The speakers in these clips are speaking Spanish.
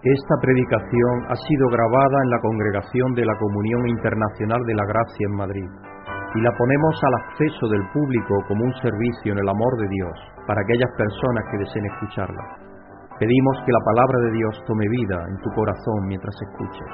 Esta predicación ha sido grabada en la congregación de la Comunión Internacional de la Gracia en Madrid y la ponemos al acceso del público como un servicio en el amor de Dios para aquellas personas que deseen escucharla. Pedimos que la palabra de Dios tome vida en tu corazón mientras escuches.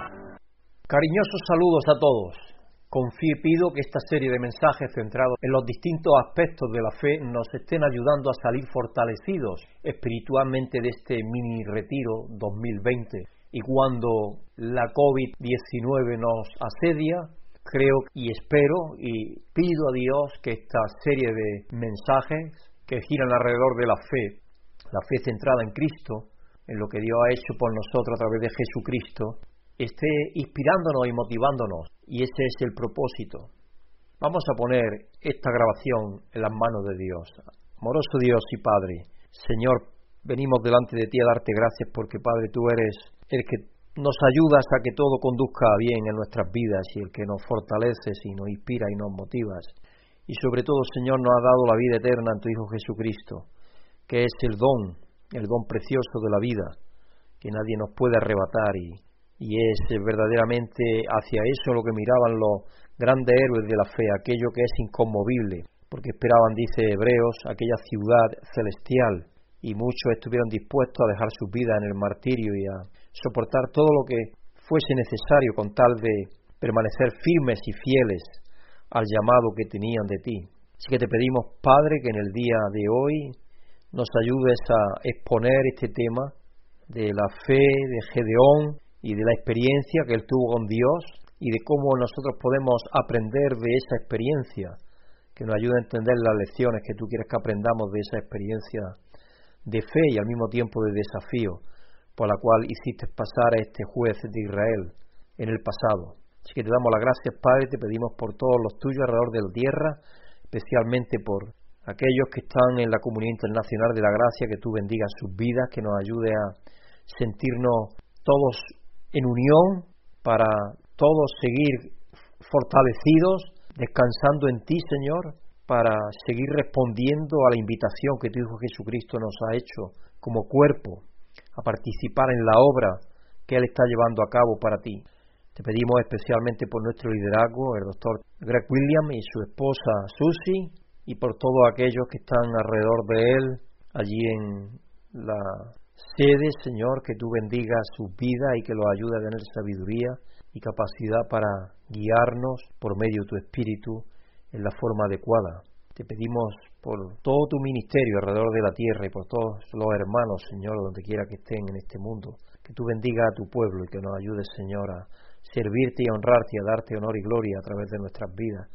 Cariñosos saludos a todos. Confío y pido que esta serie de mensajes centrados en los distintos aspectos de la fe nos estén ayudando a salir fortalecidos espiritualmente de este mini retiro 2020. Y cuando la COVID-19 nos asedia, creo y espero y pido a Dios que esta serie de mensajes que giran alrededor de la fe, la fe centrada en Cristo, en lo que Dios ha hecho por nosotros a través de Jesucristo, esté inspirándonos y motivándonos. Y ese es el propósito. Vamos a poner esta grabación en las manos de Dios. Amoroso Dios y Padre, Señor, venimos delante de ti a darte gracias porque, Padre, tú eres el que nos ayudas a que todo conduzca bien en nuestras vidas y el que nos fortaleces y nos inspira y nos motivas. Y sobre todo, Señor, nos ha dado la vida eterna en tu Hijo Jesucristo, que es el don, el don precioso de la vida, que nadie nos puede arrebatar y y es verdaderamente hacia eso lo que miraban los grandes héroes de la fe, aquello que es inconmovible, porque esperaban, dice Hebreos, aquella ciudad celestial, y muchos estuvieron dispuestos a dejar sus vidas en el martirio y a soportar todo lo que fuese necesario con tal de permanecer firmes y fieles al llamado que tenían de ti. Así que te pedimos, Padre, que en el día de hoy nos ayudes a exponer este tema de la fe de Gedeón, y de la experiencia que él tuvo con Dios y de cómo nosotros podemos aprender de esa experiencia, que nos ayuda a entender las lecciones que tú quieres que aprendamos de esa experiencia de fe y al mismo tiempo de desafío por la cual hiciste pasar a este juez de Israel en el pasado. Así que te damos las gracias, Padre, te pedimos por todos los tuyos alrededor de la tierra, especialmente por aquellos que están en la comunidad internacional de la gracia, que tú bendigas sus vidas, que nos ayude a sentirnos todos en unión para todos seguir fortalecidos, descansando en ti, Señor, para seguir respondiendo a la invitación que tu Hijo Jesucristo nos ha hecho como cuerpo a participar en la obra que Él está llevando a cabo para ti. Te pedimos especialmente por nuestro liderazgo, el doctor Greg William y su esposa Susie, y por todos aquellos que están alrededor de él allí en la Sede, Señor, que tú bendigas su vida y que los ayude a tener sabiduría y capacidad para guiarnos por medio de tu Espíritu en la forma adecuada. Te pedimos por todo tu ministerio alrededor de la tierra y por todos los hermanos, Señor, donde quiera que estén en este mundo, que tú bendigas a tu pueblo y que nos ayudes, Señor, a servirte y a honrarte a darte honor y gloria a través de nuestras vidas,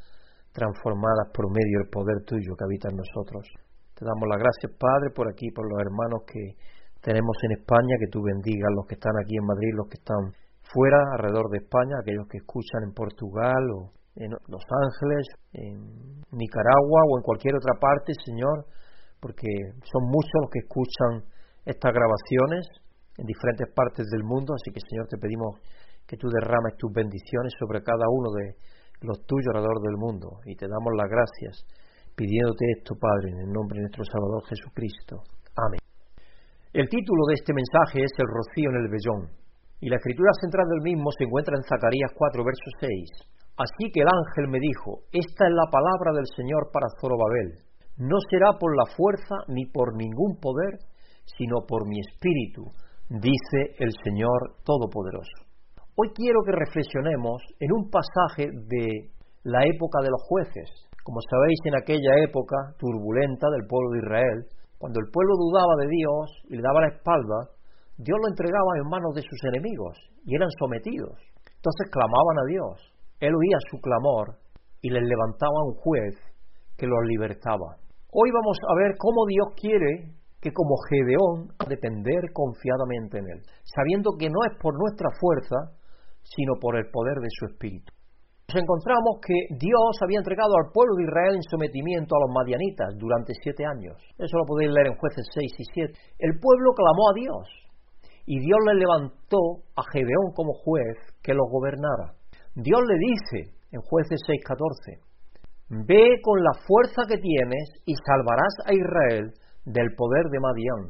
transformadas por medio del poder tuyo que habita en nosotros. Te damos las gracias, Padre, por aquí, por los hermanos que tenemos en España, que tú bendigas los que están aquí en Madrid, los que están fuera, alrededor de España, aquellos que escuchan en Portugal o en Los Ángeles, en Nicaragua o en cualquier otra parte, Señor, porque son muchos los que escuchan estas grabaciones en diferentes partes del mundo, así que Señor te pedimos que tú derrames tus bendiciones sobre cada uno de los tuyos alrededor del mundo y te damos las gracias pidiéndote esto, Padre, en el nombre de nuestro Salvador Jesucristo. Amén. El título de este mensaje es El rocío en el vellón, y la escritura central del mismo se encuentra en Zacarías 4, verso 6. Así que el ángel me dijo, Esta es la palabra del Señor para Zorobabel. No será por la fuerza ni por ningún poder, sino por mi espíritu, dice el Señor Todopoderoso. Hoy quiero que reflexionemos en un pasaje de la época de los jueces. Como sabéis, en aquella época turbulenta del pueblo de Israel, cuando el pueblo dudaba de Dios y le daba la espalda, Dios lo entregaba en manos de sus enemigos y eran sometidos. Entonces clamaban a Dios. Él oía su clamor y les levantaba un juez que los libertaba. Hoy vamos a ver cómo Dios quiere que como Gedeón depender confiadamente en Él, sabiendo que no es por nuestra fuerza, sino por el poder de su Espíritu encontramos que Dios había entregado al pueblo de Israel en sometimiento a los madianitas durante siete años. Eso lo podéis leer en jueces 6 y 7. El pueblo clamó a Dios y Dios le levantó a Gedeón como juez que lo gobernara. Dios le dice en jueces 6:14, ve con la fuerza que tienes y salvarás a Israel del poder de Madián.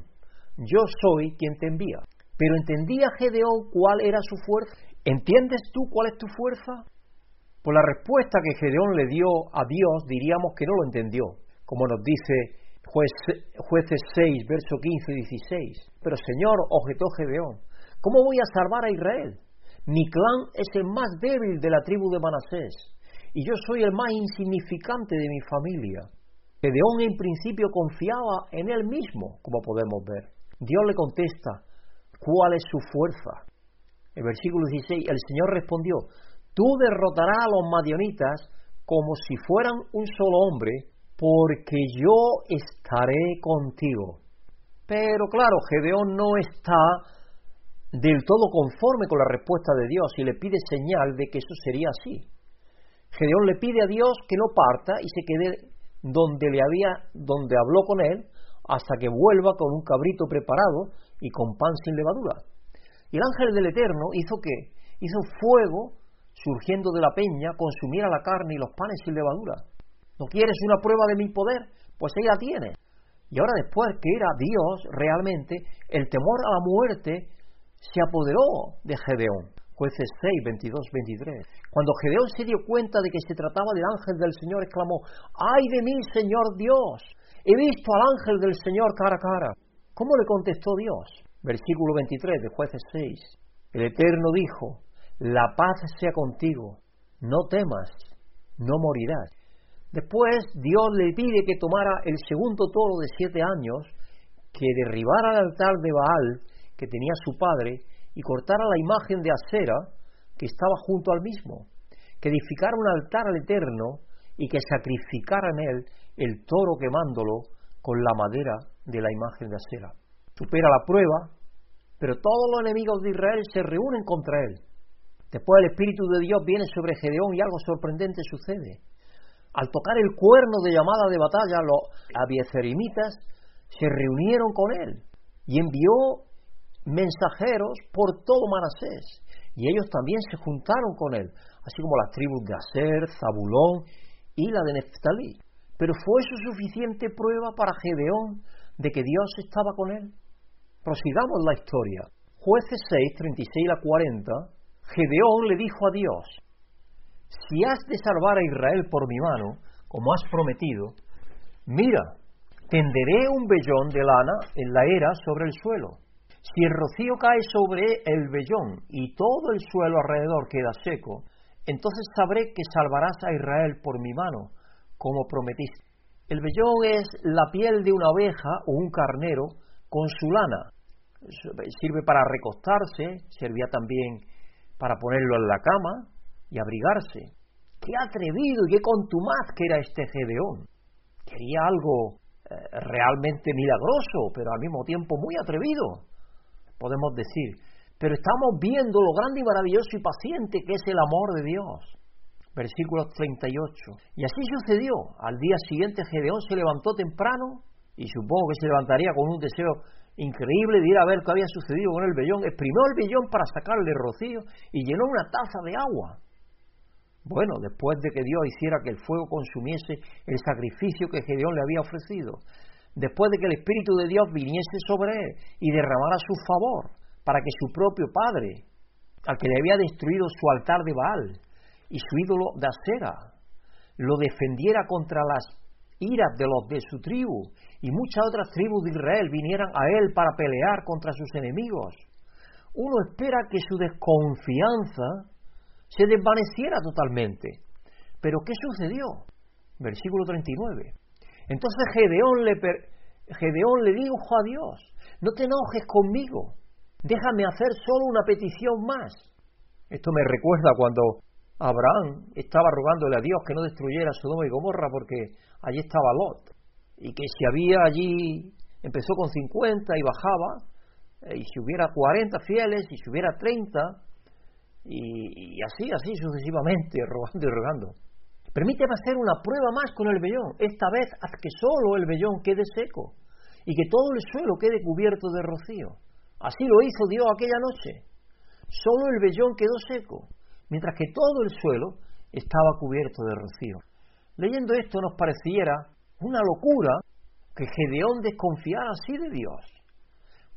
Yo soy quien te envía. Pero ¿entendía Gedeón cuál era su fuerza? ¿Entiendes tú cuál es tu fuerza? Por la respuesta que Gedeón le dio a Dios, diríamos que no lo entendió, como nos dice jueces 6, verso 15 y 16. Pero Señor, objetó Gedeón, ¿cómo voy a salvar a Israel? Mi clan es el más débil de la tribu de Manasés, y yo soy el más insignificante de mi familia. Gedeón en principio confiaba en él mismo, como podemos ver. Dios le contesta, ¿cuál es su fuerza? El versículo 16, el Señor respondió, tú derrotarás a los madionitas como si fueran un solo hombre, porque yo estaré contigo. Pero claro, Gedeón no está del todo conforme con la respuesta de Dios y le pide señal de que eso sería así. Gedeón le pide a Dios que no parta y se quede donde le había, donde habló con él, hasta que vuelva con un cabrito preparado y con pan sin levadura. Y el ángel del Eterno hizo que hizo fuego surgiendo de la peña, consumiera la carne y los panes sin levadura. ¿No quieres una prueba de mi poder? Pues ahí la tienes. Y ahora después que era Dios realmente, el temor a la muerte se apoderó de Gedeón. Jueces 6, 22, 23. Cuando Gedeón se dio cuenta de que se trataba del ángel del Señor, exclamó, ¡ay de mí, Señor Dios! He visto al ángel del Señor cara a cara. ¿Cómo le contestó Dios? Versículo 23 de jueces 6. El Eterno dijo, la paz sea contigo, no temas, no morirás. Después Dios le pide que tomara el segundo toro de siete años, que derribara el altar de Baal que tenía su padre y cortara la imagen de acera que estaba junto al mismo, que edificara un altar al Eterno y que sacrificara en él el toro quemándolo con la madera de la imagen de acera. Supera la prueba, pero todos los enemigos de Israel se reúnen contra él. Después el Espíritu de Dios viene sobre Gedeón y algo sorprendente sucede. Al tocar el cuerno de llamada de batalla, los abiezerimitas se reunieron con él y envió mensajeros por todo Manasés, y ellos también se juntaron con él, así como las tribus de Aser, Zabulón y la de Neftalí. Pero ¿fue eso suficiente prueba para Gedeón de que Dios estaba con él? Prosigamos la historia. Jueces 6, 36 a 40, Gedeón le dijo a Dios, si has de salvar a Israel por mi mano, como has prometido, mira, tenderé un vellón de lana en la era sobre el suelo si el rocío cae sobre el vellón y todo el suelo alrededor queda seco, entonces sabré que salvarás a Israel por mi mano, como prometiste. El vellón es la piel de una oveja o un carnero con su lana. Sirve para recostarse, servía también para ponerlo en la cama y abrigarse. Qué atrevido y qué contumaz que era este Gedeón. Quería algo eh, realmente milagroso, pero al mismo tiempo muy atrevido podemos decir. Pero estamos viendo lo grande y maravilloso y paciente que es el amor de Dios. Versículo 38. Y así sucedió. Al día siguiente Gedeón se levantó temprano y supongo que se levantaría con un deseo increíble de ir a ver qué había sucedido con el vellón. Exprimió el vellón para sacarle rocío y llenó una taza de agua. Bueno, después de que Dios hiciera que el fuego consumiese el sacrificio que Gedeón le había ofrecido, después de que el Espíritu de Dios viniese sobre él y derramara su favor para que su propio padre, al que le había destruido su altar de Baal y su ídolo de acera, lo defendiera contra las iras de los de su tribu y muchas otras tribus de Israel vinieran a él para pelear contra sus enemigos. Uno espera que su desconfianza se desvaneciera totalmente. Pero ¿qué sucedió? Versículo 39. Entonces Gedeón le, Gedeón le dijo a Dios, no te enojes conmigo, déjame hacer solo una petición más. Esto me recuerda cuando Abraham estaba rogándole a Dios que no destruyera Sodoma y Gomorra porque allí estaba Lot y que si había allí, empezó con 50 y bajaba, eh, y si hubiera 40 fieles, y si hubiera 30, y, así, así sucesivamente, rogando y rogando. Permíteme hacer una prueba más con el vellón. Esta vez haz que solo el vellón quede seco y que todo el suelo quede cubierto de rocío. Así lo hizo Dios aquella noche. Solo el vellón quedó seco, mientras que todo el suelo estaba cubierto de rocío. Leyendo esto nos pareciera una locura que Gedeón desconfiara así de Dios.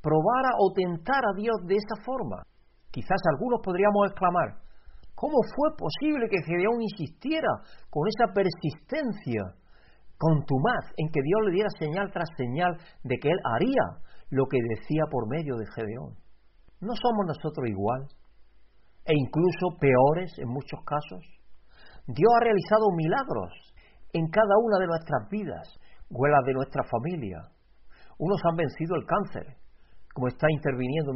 probara o tentara a Dios de esa forma. Quizás algunos podríamos exclamar, ¿cómo fue posible que Gedeón insistiera con esa persistencia contumaz en que Dios le diera señal tras señal de que él haría lo que decía por medio de Gedeón? ¿No somos nosotros igual? E incluso peores en muchos casos. Dios ha realizado milagros en cada una de nuestras vidas, huelas de nuestra familia. Unos han vencido el cáncer, como está interviniendo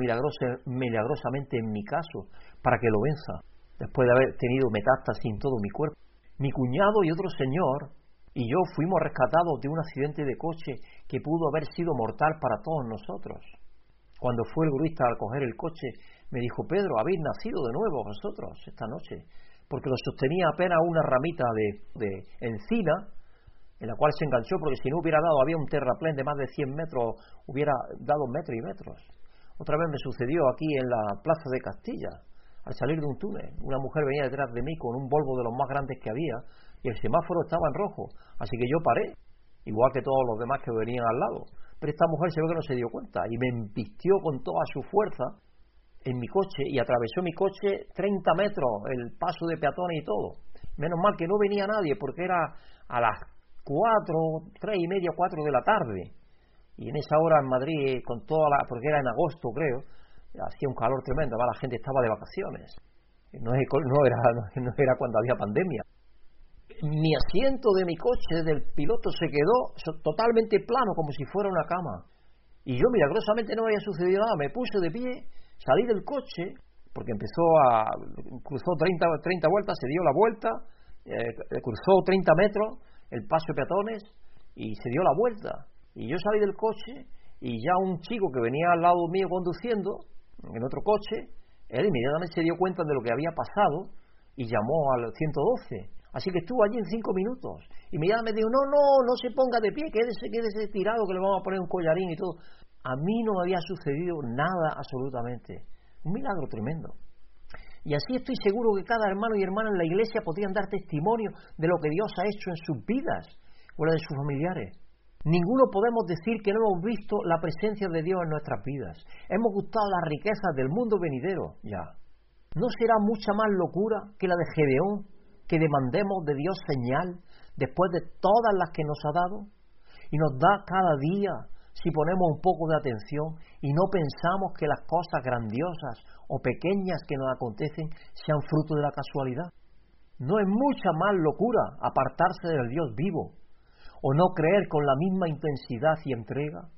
milagrosamente en mi caso, para que lo venza, después de haber tenido metástasis en todo mi cuerpo. Mi cuñado y otro señor y yo fuimos rescatados de un accidente de coche que pudo haber sido mortal para todos nosotros. Cuando fue el gruista al coger el coche, me dijo, Pedro, habéis nacido de nuevo vosotros esta noche, porque lo sostenía apenas una ramita de, de encina, en la cual se enganchó, porque si no hubiera dado, había un terraplén de más de 100 metros, hubiera dado metros y metros. Otra vez me sucedió aquí en la plaza de Castilla, al salir de un túnel. Una mujer venía detrás de mí con un Volvo de los más grandes que había, y el semáforo estaba en rojo, así que yo paré, igual que todos los demás que venían al lado. Pero esta mujer se que no se dio cuenta y me embistió con toda su fuerza en mi coche y atravesó mi coche 30 metros, el paso de peatones y todo. Menos mal que no venía nadie porque era a las 4, 3 y media, 4 de la tarde. Y en esa hora en Madrid, con toda la, porque era en agosto creo, hacía un calor tremendo, la gente estaba de vacaciones. No, era, no era cuando había pandemia mi asiento de mi coche del piloto se quedó totalmente plano, como si fuera una cama. Y yo milagrosamente no había sucedido nada. Me puse de pie, salí del coche, porque empezó a. cruzó 30, 30 vueltas, se dio la vuelta, eh, cruzó 30 metros el paso de peatones y se dio la vuelta. Y yo salí del coche y ya un chico que venía al lado mío conduciendo, en otro coche, él inmediatamente se dio cuenta de lo que había pasado y llamó al 112 Así que estuvo allí en cinco minutos. Me dijo, no, no, no se ponga de pie, quédese, quédese tirado que le vamos a poner un collarín y todo. A mí no me había sucedido nada absolutamente. Un milagro tremendo. Y así estoy seguro que cada hermano y hermana en la iglesia podrían dar testimonio de lo que Dios ha hecho en sus vidas o la de sus familiares. Ninguno podemos decir que no hemos visto la presencia de Dios en nuestras vidas. Hemos gustado las riquezas del mundo venidero, ya. ¿No será mucha más locura que la de Gedeón, que demandemos de Dios señal después de todas las que nos ha dado? Y nos da cada día si ponemos un poco de atención y no pensamos que las cosas grandiosas o pequeñas que nos acontecen sean fruto de la casualidad. No es mucha más locura apartarse del Dios vivo o no creer con la misma intensidad y entrega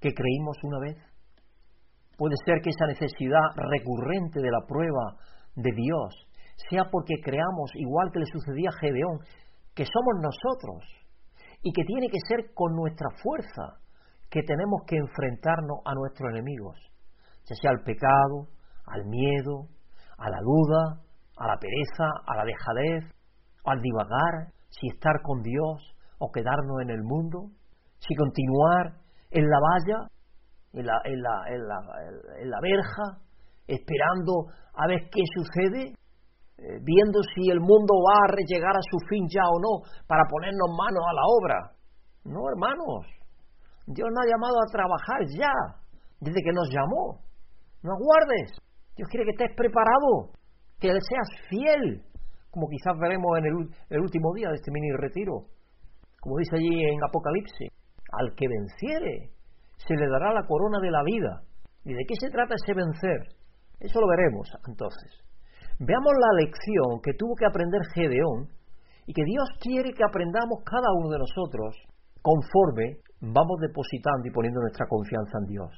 que creímos una vez. Puede ser que esa necesidad recurrente de la prueba de Dios sea porque creamos, igual que le sucedía a Gedeón, que somos nosotros y que tiene que ser con nuestra fuerza que tenemos que enfrentarnos a nuestros enemigos, ya sea al pecado, al miedo, a la duda, a la pereza, a la dejadez, al divagar, si estar con Dios o quedarnos en el mundo, si continuar en la valla, en la, verja, esperando a ver qué sucede, eh, viendo si el mundo va a llegar a su fin ya o no, para ponernos manos a la obra. No, hermanos. Dios nos ha llamado a trabajar ya, desde que nos llamó. No aguardes. Dios quiere que estés preparado, que seas fiel, como quizás veremos en el, el último día de este mini retiro. Como dice allí en Apocalipsis, al que venciere se le dará la corona de la vida. ¿Y de qué se trata ese vencer? Eso lo veremos entonces. Veamos la lección que tuvo que aprender Gedeón y que Dios quiere que aprendamos cada uno de nosotros conforme vamos depositando y poniendo nuestra confianza en Dios.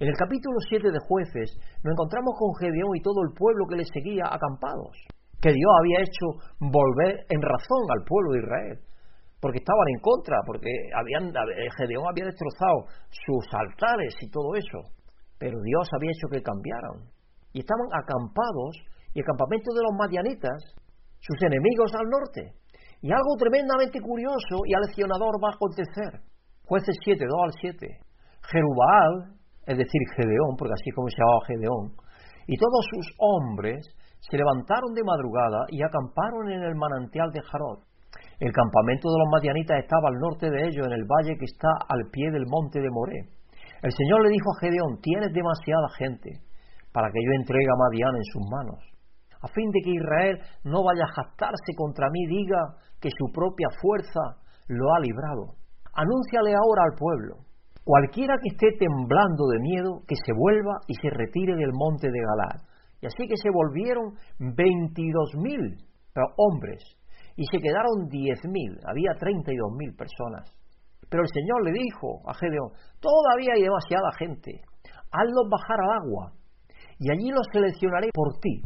En el capítulo 7 de jueces nos encontramos con Gedeón y todo el pueblo que le seguía acampados, que Dios había hecho volver en razón al pueblo de Israel, porque estaban en contra, porque habían, Gedeón había destrozado sus altares y todo eso, pero Dios había hecho que cambiaran y estaban acampados, y el campamento de los madianitas, sus enemigos al norte. Y algo tremendamente curioso y aleccionador va a acontecer. Jueces 7, 2 al 7. Jerubal, es decir, Gedeón, porque así como se llamaba Gedeón, y todos sus hombres se levantaron de madrugada y acamparon en el manantial de Jarod. El campamento de los madianitas estaba al norte de ellos, en el valle que está al pie del monte de Moré. El Señor le dijo a Gedeón, tienes demasiada gente para que yo entregue a Madián en sus manos, a fin de que Israel no vaya a jactarse contra mí, diga que su propia fuerza lo ha librado. Anúnciale ahora al pueblo, cualquiera que esté temblando de miedo, que se vuelva y se retire del monte de Galar. Y así que se volvieron veintidós mil hombres y se quedaron diez mil, había treinta y dos mil personas. Pero el Señor le dijo a Gedeón, todavía hay demasiada gente, hazlos bajar al agua, y allí los seleccionaré por ti.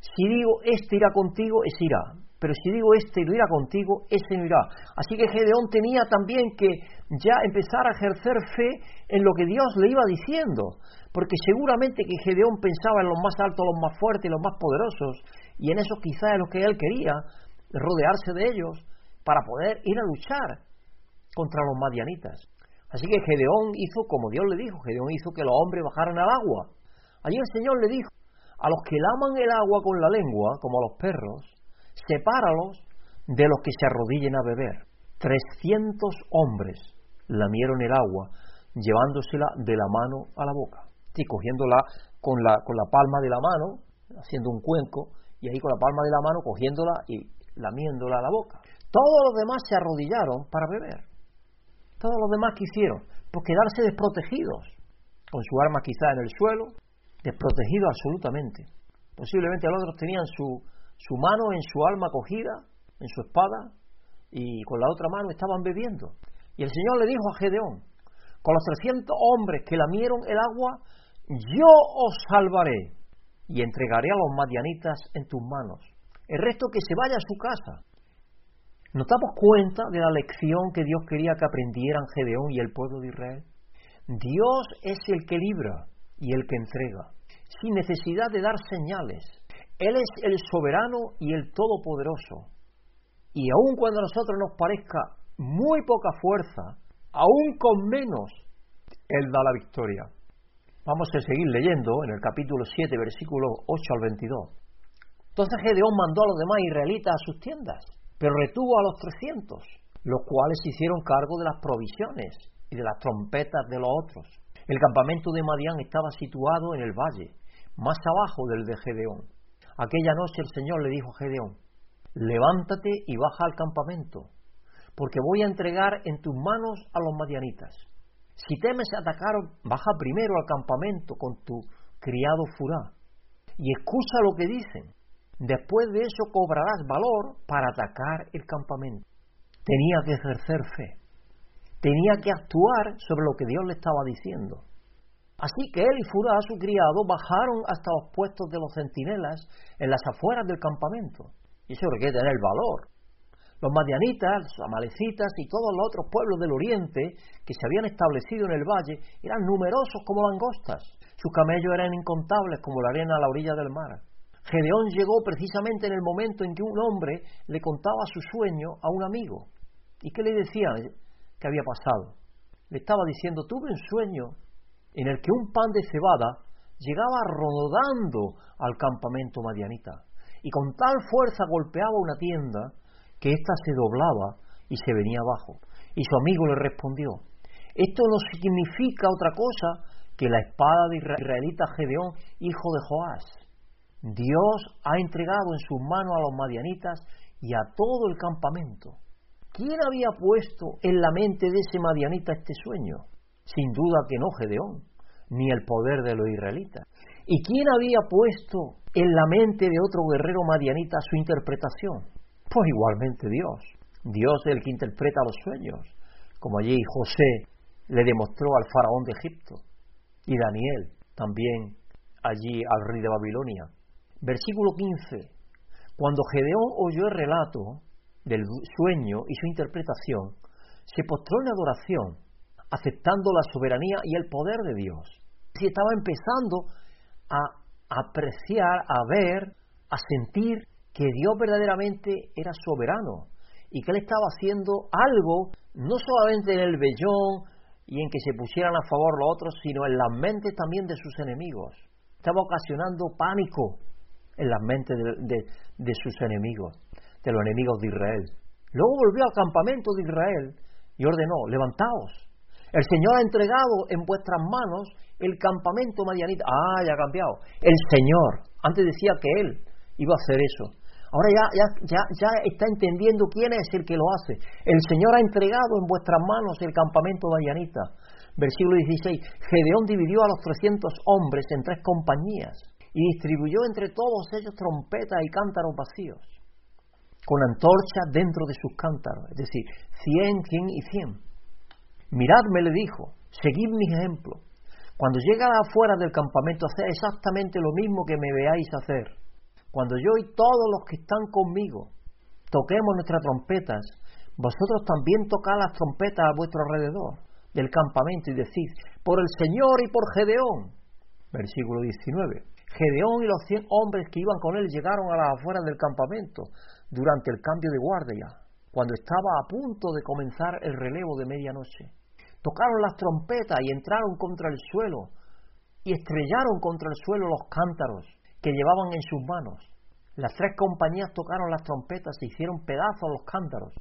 Si digo, este irá contigo, ese irá. Pero si digo, este no irá contigo, ese no irá. Así que Gedeón tenía también que ya empezar a ejercer fe en lo que Dios le iba diciendo. Porque seguramente que Gedeón pensaba en los más altos, los más fuertes, los más poderosos, y en eso quizás es lo que él quería, rodearse de ellos, para poder ir a luchar contra los madianitas. Así que Gedeón hizo como Dios le dijo, Gedeón hizo que los hombres bajaran al agua. Allí el Señor le dijo, a los que laman el agua con la lengua, como a los perros, sepáralos de los que se arrodillen a beber. Trescientos hombres lamieron el agua, llevándosela de la mano a la boca. Sí, cogiéndola con la, con la palma de la mano, haciendo un cuenco, y ahí con la palma de la mano cogiéndola y lamiéndola a la boca. Todos los demás se arrodillaron para beber. Todos los demás quisieron, pues quedarse desprotegidos, con su arma quizá en el suelo, desprotegidos absolutamente. Posiblemente los otros tenían su, su mano en su alma cogida, en su espada, y con la otra mano estaban bebiendo. Y el Señor le dijo a Gedeón, con los trescientos hombres que lamieron el agua, yo os salvaré y entregaré a los madianitas en tus manos. El resto que se vaya a su casa. ¿Nos damos cuenta de la lección que Dios quería que aprendieran Gedeón y el pueblo de Israel? Dios es el que libra y el que entrega, sin necesidad de dar señales. Él es el soberano y el todopoderoso. Y aun cuando a nosotros nos parezca muy poca fuerza, aún con menos, Él da la victoria. Vamos a seguir leyendo en el capítulo 7, versículos 8 al 22. Entonces Gedeón mandó a los demás israelitas a sus tiendas pero retuvo a los trescientos, los cuales hicieron cargo de las provisiones y de las trompetas de los otros. El campamento de Madián estaba situado en el valle, más abajo del de Gedeón. Aquella noche el Señor le dijo a Gedeón, levántate y baja al campamento, porque voy a entregar en tus manos a los madianitas. Si temes atacar, baja primero al campamento con tu criado Furá, y escucha lo que dicen, Después de eso cobrarás valor para atacar el campamento. Tenía que ejercer fe. Tenía que actuar sobre lo que Dios le estaba diciendo. Así que él y Furá, su criado, bajaron hasta los puestos de los centinelas en las afueras del campamento. Y eso requiere tener valor. Los madianitas, los amalecitas y todos los otros pueblos del oriente que se habían establecido en el valle eran numerosos como langostas. Sus camellos eran incontables como la arena a la orilla del mar. Gedeón llegó precisamente en el momento en que un hombre le contaba su sueño a un amigo. ¿Y qué le decía que había pasado? Le estaba diciendo, tuve un sueño en el que un pan de cebada llegaba rodando al campamento madianita y con tal fuerza golpeaba una tienda que ésta se doblaba y se venía abajo. Y su amigo le respondió, esto no significa otra cosa que la espada de israelita Gedeón, hijo de Joás Dios ha entregado en sus manos a los madianitas y a todo el campamento. ¿Quién había puesto en la mente de ese madianita este sueño? Sin duda que no Gedeón, ni el poder de los israelitas. ¿Y quién había puesto en la mente de otro guerrero madianita su interpretación? Pues igualmente Dios. Dios es el que interpreta los sueños, como allí José le demostró al faraón de Egipto y Daniel también allí al rey de Babilonia. Versículo 15. Cuando Gedeón oyó el relato del sueño y su interpretación, se postró en adoración, aceptando la soberanía y el poder de Dios. Y estaba empezando a apreciar, a ver, a sentir que Dios verdaderamente era soberano y que Él estaba haciendo algo no solamente en el vellón y en que se pusieran a favor los otros, sino en las mentes también de sus enemigos. Estaba ocasionando pánico, en las mentes de, sus enemigos, de los enemigos de Israel. Luego volvió al campamento de Israel y ordenó, levantaos, El Señor ha entregado en vuestras manos el campamento madianita. Ah, ya ha cambiado. El Señor. Antes decía que Él iba a hacer eso. Ahora ya, ya, ya, ya está entendiendo quién es el que lo hace. El Señor ha entregado en vuestras manos el campamento madianita. Versículo 16. Gedeón dividió a los 300 hombres en tres compañías y distribuyó entre todos ellos trompetas y cántaros vacíos, con antorchas dentro de sus cántaros, es decir, cien, cien y cien. Miradme, le dijo, seguid mi ejemplo. Cuando llegue afuera del campamento, haced exactamente lo mismo que me veáis hacer. Cuando yo y todos los que están conmigo toquemos nuestras trompetas, vosotros también tocad las trompetas a vuestro alrededor del campamento y decid, por el Señor y por Gedeón. Versículo 19. Gedeón y los cien hombres que iban con él llegaron a las afueras del campamento durante el cambio de guardia, cuando estaba a punto de comenzar el relevo de medianoche tocaron las trompetas y entraron contra el suelo y estrellaron contra el suelo los cántaros que llevaban en sus manos. Las tres compañías tocaron las trompetas e hicieron pedazos los cántaros.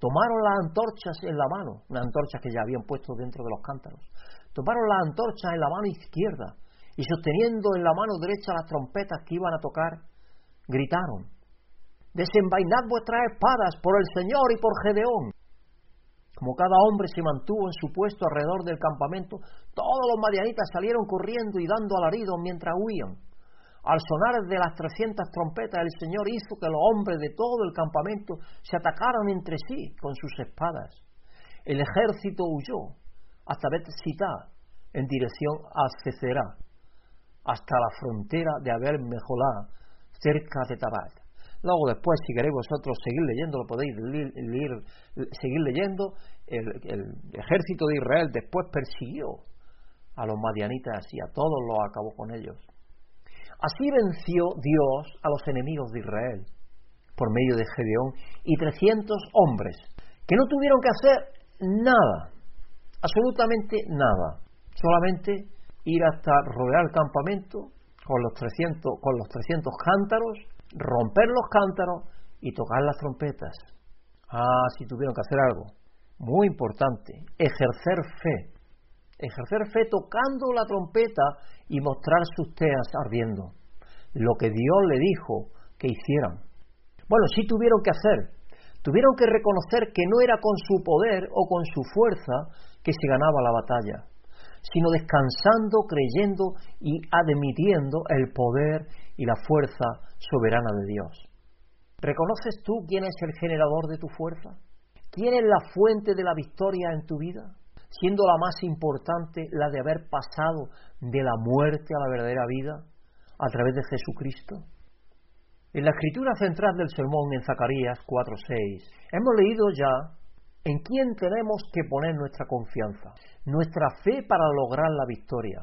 Tomaron las antorchas en la mano, las antorchas que ya habían puesto dentro de los cántaros. Tomaron las antorchas en la mano izquierda y sosteniendo en la mano derecha las trompetas que iban a tocar, gritaron, Desenvainad vuestras espadas por el Señor y por Gedeón. Como cada hombre se mantuvo en su puesto alrededor del campamento, todos los madianitas salieron corriendo y dando alaridos mientras huían. Al sonar de las trescientas trompetas, el Señor hizo que los hombres de todo el campamento se atacaran entre sí con sus espadas. El ejército huyó hasta bet en dirección a Cecerá, hasta la frontera de Abel Mejolá, cerca de Tabat. Luego después, si queréis vosotros seguir leyendo, lo podéis seguir leyendo. El, el, ejército de Israel después persiguió a los madianitas y a todos los acabó con ellos. Así venció Dios a los enemigos de Israel por medio de Gedeón y 300 hombres que no tuvieron que hacer nada, absolutamente nada, solamente ir hasta rodear el campamento con los 300, con los 300 cántaros romper los cántaros y tocar las trompetas. Ah, si tuvieron que hacer algo. Muy importante, ejercer fe. Ejercer fe tocando la trompeta y mostrar sus teas ardiendo. Lo que Dios le dijo que hicieran. Bueno, sí tuvieron que hacer. Tuvieron que reconocer que no era con su poder o con su fuerza que se ganaba la batalla, sino descansando, creyendo y admitiendo el poder y la fuerza soberana de Dios. ¿Reconoces tú quién es el generador de tu fuerza? ¿Quién es la fuente de la victoria en tu vida? Siendo la más importante la de haber pasado de la muerte a la verdadera vida a través de Jesucristo. En la escritura central del sermón en Zacarías 4:6 hemos leído ya en quién tenemos que poner nuestra confianza, nuestra fe para lograr la victoria.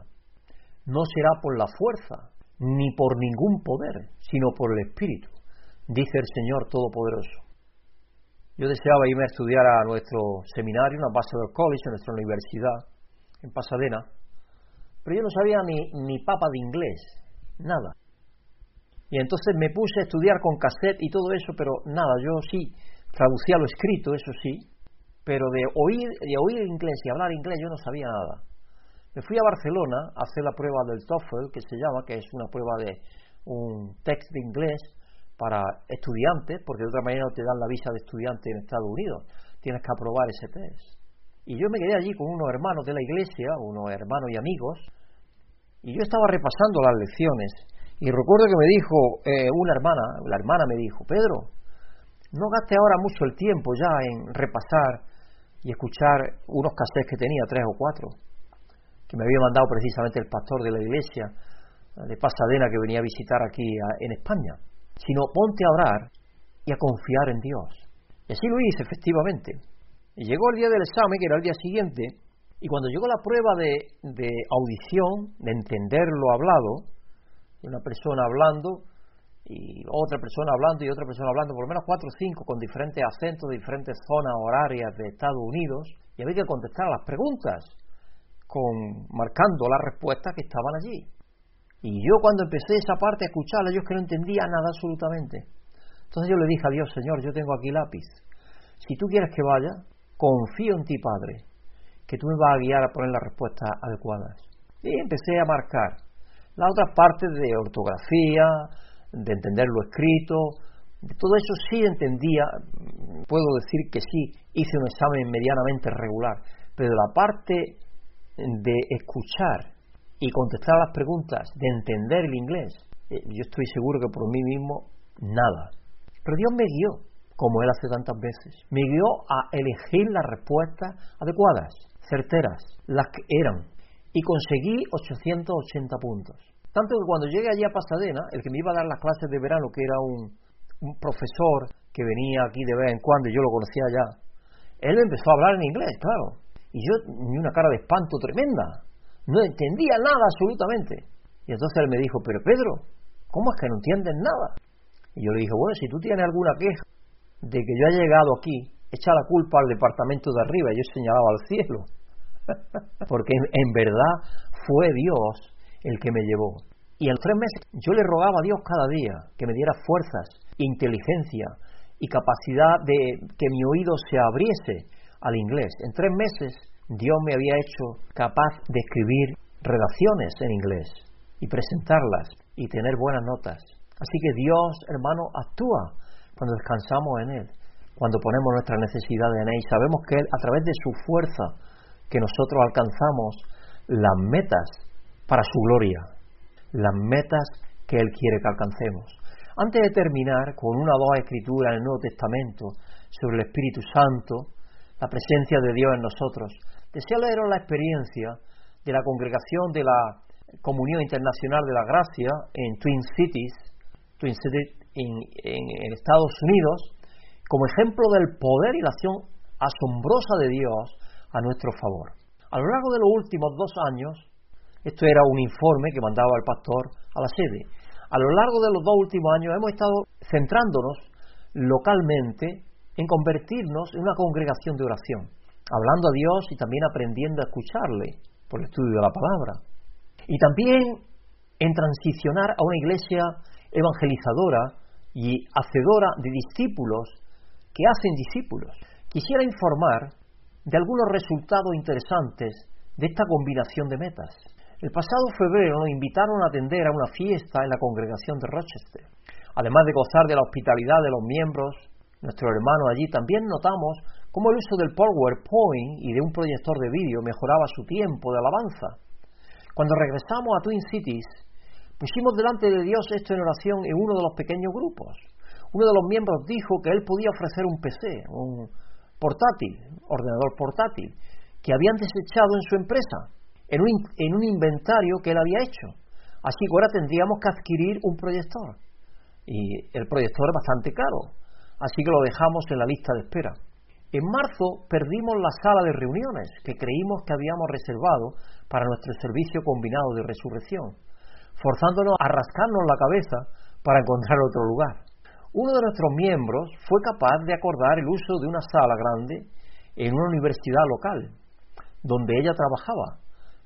No será por la fuerza, ni por ningún poder, sino por el Espíritu, dice el Señor Todopoderoso. Yo deseaba irme a estudiar a nuestro seminario, en Ambassador College, en nuestra universidad, en Pasadena, pero yo no sabía ni, ni papa de inglés, nada. Y entonces me puse a estudiar con cassette y todo eso, pero nada, yo sí traducía lo escrito, eso sí, pero de oír, de oír inglés y hablar inglés yo no sabía nada. Me fui a Barcelona a hacer la prueba del TOEFL, que se llama, que es una prueba de un texto de inglés para estudiantes, porque de otra manera no te dan la visa de estudiante en Estados Unidos. Tienes que aprobar ese test. Y yo me quedé allí con unos hermanos de la iglesia, unos hermanos y amigos, y yo estaba repasando las lecciones. Y recuerdo que me dijo eh, una hermana, la hermana me dijo, Pedro, no gaste ahora mucho el tiempo ya en repasar y escuchar unos cassettes que tenía, tres o cuatro que me había mandado precisamente el pastor de la iglesia de Pasadena que venía a visitar aquí en España, sino ponte a orar y a confiar en Dios. Y así lo hice, efectivamente. Y llegó el día del examen, que era el día siguiente, y cuando llegó la prueba de, de audición, de entender lo hablado, una persona hablando, y otra persona hablando, y otra persona hablando, por lo menos cuatro o cinco, con diferentes acentos de diferentes zonas horarias de Estados Unidos, y había que contestar las preguntas con, marcando las respuestas que estaban allí. Y yo cuando empecé esa parte a escucharla, yo es que no entendía nada absolutamente. Entonces yo le dije a Dios, Señor, yo tengo aquí lápiz. Si tú quieres que vaya, confío en ti, Padre, que tú me vas a guiar a poner las respuestas adecuadas. Y empecé a marcar las otras partes de ortografía, de entender lo escrito, de todo eso sí entendía, puedo decir que sí, hice un examen medianamente regular, pero la parte de escuchar y contestar las preguntas, de entender el inglés, eh, yo estoy seguro que por mí mismo nada. Pero Dios me guió, como Él hace tantas veces. Me guió a elegir las respuestas adecuadas, certeras, las que eran. Y conseguí 880 puntos. Tanto que cuando llegué allí a Pasadena, el que me iba a dar las clases de verano, que era un, profesor que venía aquí de vez en cuando, y yo lo conocía ya, él empezó a hablar en inglés, claro. Y yo, ni una cara de espanto tremenda. No entendía nada absolutamente. Y entonces él me dijo, pero Pedro, ¿cómo es que no entiendes nada? Y yo le dije, bueno, si tú tienes alguna queja de que yo haya llegado aquí, echa la culpa al departamento de arriba, y yo señalaba al cielo. Porque en, verdad fue Dios el que me llevó. Y en tres meses yo le rogaba a Dios cada día que me diera fuerzas, inteligencia y capacidad de que mi oído se abriese al inglés. En tres meses Dios me había hecho capaz de escribir redacciones en inglés y presentarlas y tener buenas notas. Así que Dios, hermano, actúa cuando descansamos en Él, cuando ponemos nuestra necesidad en Él sabemos que Él, a través de su fuerza, que nosotros alcanzamos las metas para su gloria, las metas que Él quiere que alcancemos. Antes de terminar con una o dos escrituras en el Nuevo Testamento sobre el Espíritu Santo, la presencia de Dios en nosotros, deseo leeros la experiencia de la congregación de la Comunión Internacional de la Gracia en Twin Cities, Twin Cities en, Estados Unidos, como ejemplo del poder y la acción asombrosa de Dios a nuestro favor. A lo largo de los últimos dos años, esto era un informe que mandaba el pastor a la sede, a lo largo de los dos últimos años hemos estado centrándonos localmente en convertirnos en una congregación de oración, hablando a Dios y también aprendiendo a escucharle por el estudio de la palabra. Y también en transicionar a una iglesia evangelizadora y hacedora de discípulos que hacen discípulos. Quisiera informar de algunos resultados interesantes de esta combinación de metas. El pasado febrero nos invitaron a atender a una fiesta en la congregación de Rochester. Además de gozar de la hospitalidad de los miembros, nuestros hermanos allí, también notamos cómo el uso del PowerPoint y de un proyector de vídeo mejoraba su tiempo de alabanza. Cuando regresamos a Twin Cities, Pusimos delante de Dios esto en oración en uno de los pequeños grupos. Uno de los miembros dijo que él podía ofrecer un PC, un portátil, ordenador portátil, que habían desechado en su empresa, en un, en un inventario que él había hecho. Así que ahora tendríamos que adquirir un proyector. Y el proyector es bastante caro, así que lo dejamos en la lista de espera. En marzo perdimos la sala de reuniones que creímos que habíamos reservado para nuestro servicio combinado de resurrección forzándonos a rascarnos la cabeza para encontrar otro lugar. Uno de nuestros miembros fue capaz de acordar el uso de una sala grande en una universidad local, donde ella trabajaba,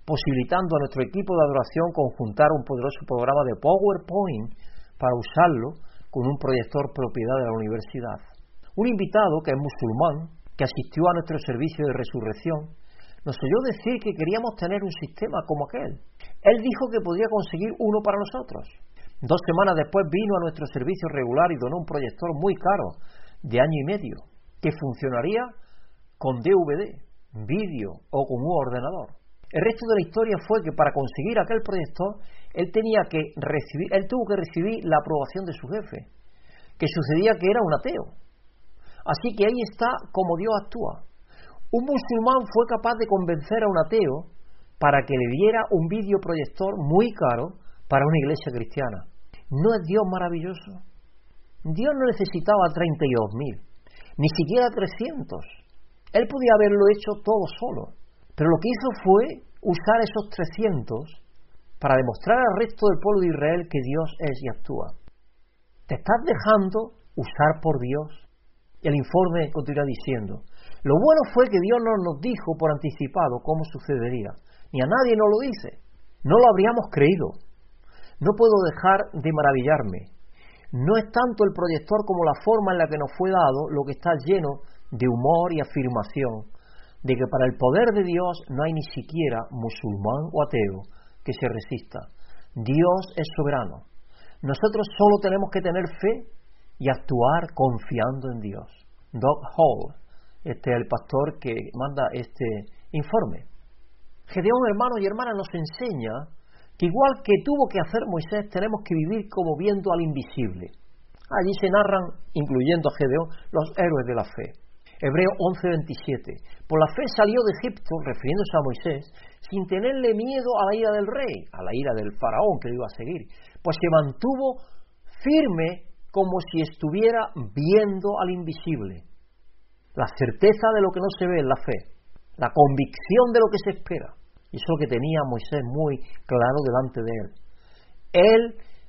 posibilitando a nuestro equipo de adoración conjuntar un poderoso programa de PowerPoint para usarlo con un proyector propiedad de la universidad. Un invitado que es musulmán, que asistió a nuestro servicio de resurrección, nos oyó decir que queríamos tener un sistema como aquel, él dijo que podía conseguir uno para nosotros. Dos semanas después vino a nuestro servicio regular y donó un proyector muy caro, de año y medio, que funcionaría con DVD, vídeo o con un ordenador. El resto de la historia fue que para conseguir aquel proyector, él tenía que recibir, él tuvo que recibir la aprobación de su jefe, que sucedía que era un ateo. Así que ahí está como Dios actúa. Un musulmán fue capaz de convencer a un ateo para que le diera un videoproyector muy caro para una iglesia cristiana. ¿No es Dios maravilloso? Dios no necesitaba 32.000, ni siquiera 300. Él podía haberlo hecho todo solo, pero lo que hizo fue usar esos 300 para demostrar al resto del pueblo de Israel que Dios es y actúa. ¿Te estás dejando usar por Dios? El informe continúa diciendo, lo bueno fue que Dios no nos dijo por anticipado cómo sucedería ni a nadie nos lo dice. No lo habríamos creído. No puedo dejar de maravillarme. No es tanto el proyector como la forma en la que nos fue dado lo que está lleno de humor y afirmación, de que para el poder de Dios no hay ni siquiera musulmán o ateo que se resista. Dios es soberano. Nosotros solo tenemos que tener fe y actuar confiando en Dios. Doug Hall, este es el pastor que manda este informe. Gedeón, hermanos y hermanas, nos enseña que igual que tuvo que hacer Moisés, tenemos que vivir como viendo al invisible. Allí se narran, incluyendo a Gedeón, los héroes de la fe. Hebreo 11:27. Por la fe salió de Egipto, refiriéndose a Moisés, sin tenerle miedo a la ira del rey, a la ira del faraón que lo iba a seguir, pues se mantuvo firme como si estuviera viendo al invisible. La certeza de lo que no se ve es la fe, la convicción de lo que se espera. Y eso es lo que tenía Moisés muy claro delante de él. Él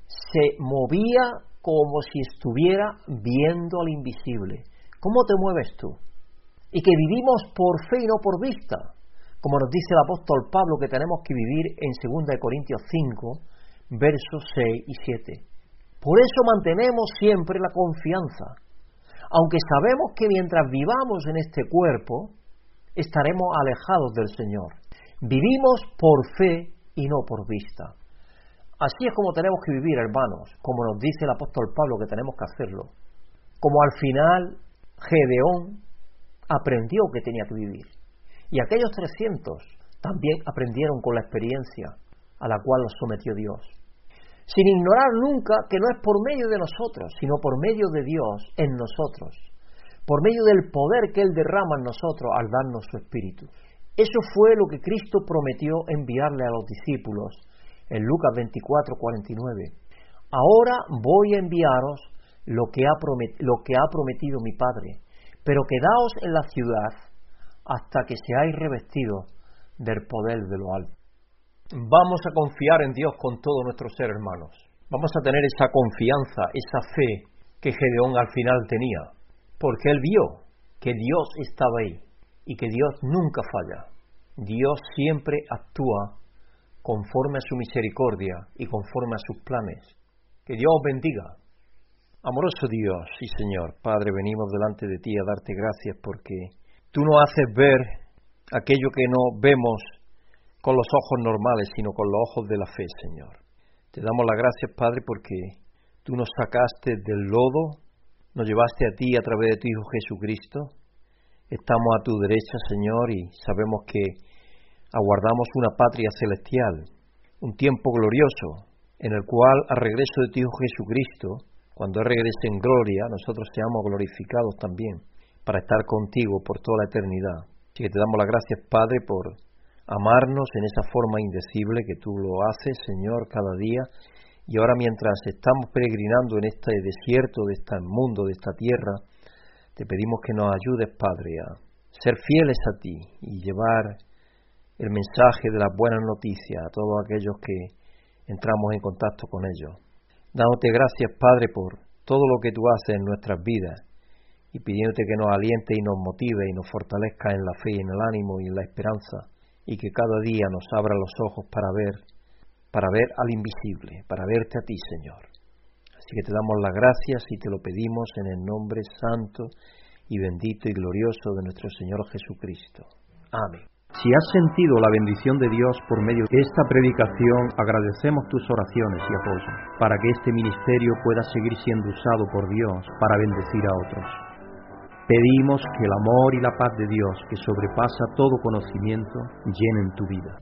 se movía como si estuviera viendo al invisible. ¿Cómo te mueves tú? Y que vivimos por fe y no por vista, como nos dice el apóstol Pablo que tenemos que vivir en 2 Corintios 5, versos 6 y 7. Por eso mantenemos siempre la confianza, aunque sabemos que mientras vivamos en este cuerpo, estaremos alejados del Señor. Vivimos por fe y no por vista. Así es como tenemos que vivir, hermanos, como nos dice el apóstol Pablo que tenemos que hacerlo. Como al final Gedeón aprendió que tenía que vivir. Y aquellos 300 también aprendieron con la experiencia a la cual los sometió Dios. Sin ignorar nunca que no es por medio de nosotros, sino por medio de Dios en nosotros, por medio del poder que Él derrama en nosotros al darnos su Espíritu. Eso fue lo que Cristo prometió enviarle a los discípulos en Lucas 24, 49. Ahora voy a enviaros lo que, ha lo que ha prometido mi Padre, pero quedaos en la ciudad hasta que seáis revestidos del poder de lo alto. Vamos a confiar en Dios con todo nuestro ser, hermanos. Vamos a tener esa confianza, esa fe que Gedeón al final tenía, porque él vio que Dios estaba ahí y que Dios nunca falla. Dios siempre actúa conforme a su misericordia y conforme a sus planes. Que Dios os bendiga. Amoroso Dios y Señor, Padre, venimos delante de ti a darte gracias porque tú no haces ver aquello que no vemos con los ojos normales, sino con los ojos de la fe, Señor. Te damos las gracias, Padre, porque tú nos sacaste del lodo, nos llevaste a ti a través de tu Hijo Jesucristo. Estamos a tu derecha, Señor, y sabemos que aguardamos una patria celestial, un tiempo glorioso, en el cual al regreso de tu Hijo Jesucristo, cuando regrese en gloria, nosotros seamos glorificados también, para estar contigo por toda la eternidad. Así que te damos las gracias, Padre, por amarnos en esa forma indecible que tú lo haces, Señor, cada día. Y ahora mientras estamos peregrinando en este desierto, de este mundo, de esta tierra, te pedimos que nos ayudes, Padre, a ser fieles a ti y llevar el mensaje de las buenas noticias a todos aquellos que entramos en contacto con ellos. Dándote gracias, Padre, por todo lo que tú haces en nuestras vidas y pidiéndote que nos aliente y nos motive y nos fortalezca en la fe y en el ánimo y en la esperanza y que cada día nos abra los ojos para ver, para ver al invisible, para verte a ti, Señor. Así que te damos las gracias y te lo pedimos en el nombre santo y bendito y glorioso de nuestro Señor Jesucristo. Amén. Si has sentido la bendición de Dios por medio de esta predicación, agradecemos tus oraciones y apoyo para que este ministerio pueda seguir siendo usado por Dios para bendecir a otros. Pedimos que el amor y la paz de Dios, que sobrepasa todo conocimiento, llenen tu vida.